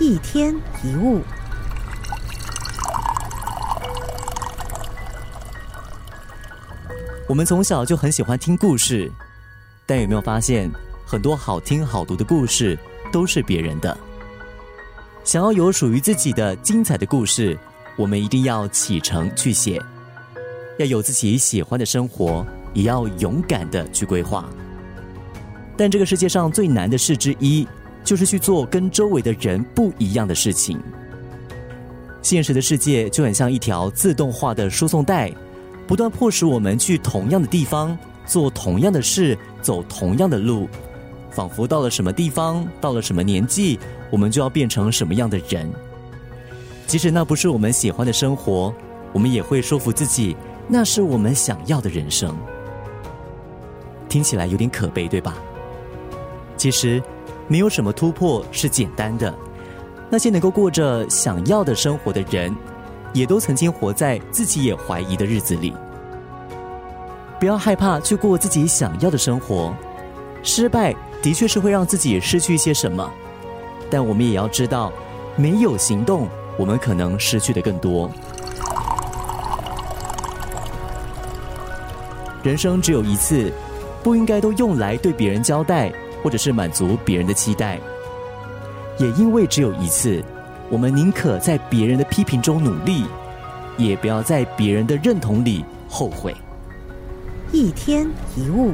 一天一物，我们从小就很喜欢听故事，但有没有发现，很多好听好读的故事都是别人的？想要有属于自己的精彩的故事，我们一定要启程去写，要有自己喜欢的生活，也要勇敢的去规划。但这个世界上最难的事之一。就是去做跟周围的人不一样的事情。现实的世界就很像一条自动化的输送带，不断迫使我们去同样的地方，做同样的事，走同样的路，仿佛到了什么地方，到了什么年纪，我们就要变成什么样的人。即使那不是我们喜欢的生活，我们也会说服自己，那是我们想要的人生。听起来有点可悲，对吧？其实。没有什么突破是简单的。那些能够过着想要的生活的人，也都曾经活在自己也怀疑的日子里。不要害怕去过自己想要的生活。失败的确是会让自己失去一些什么，但我们也要知道，没有行动，我们可能失去的更多。人生只有一次，不应该都用来对别人交代。或者是满足别人的期待，也因为只有一次，我们宁可在别人的批评中努力，也不要在别人的认同里后悔。一天一物。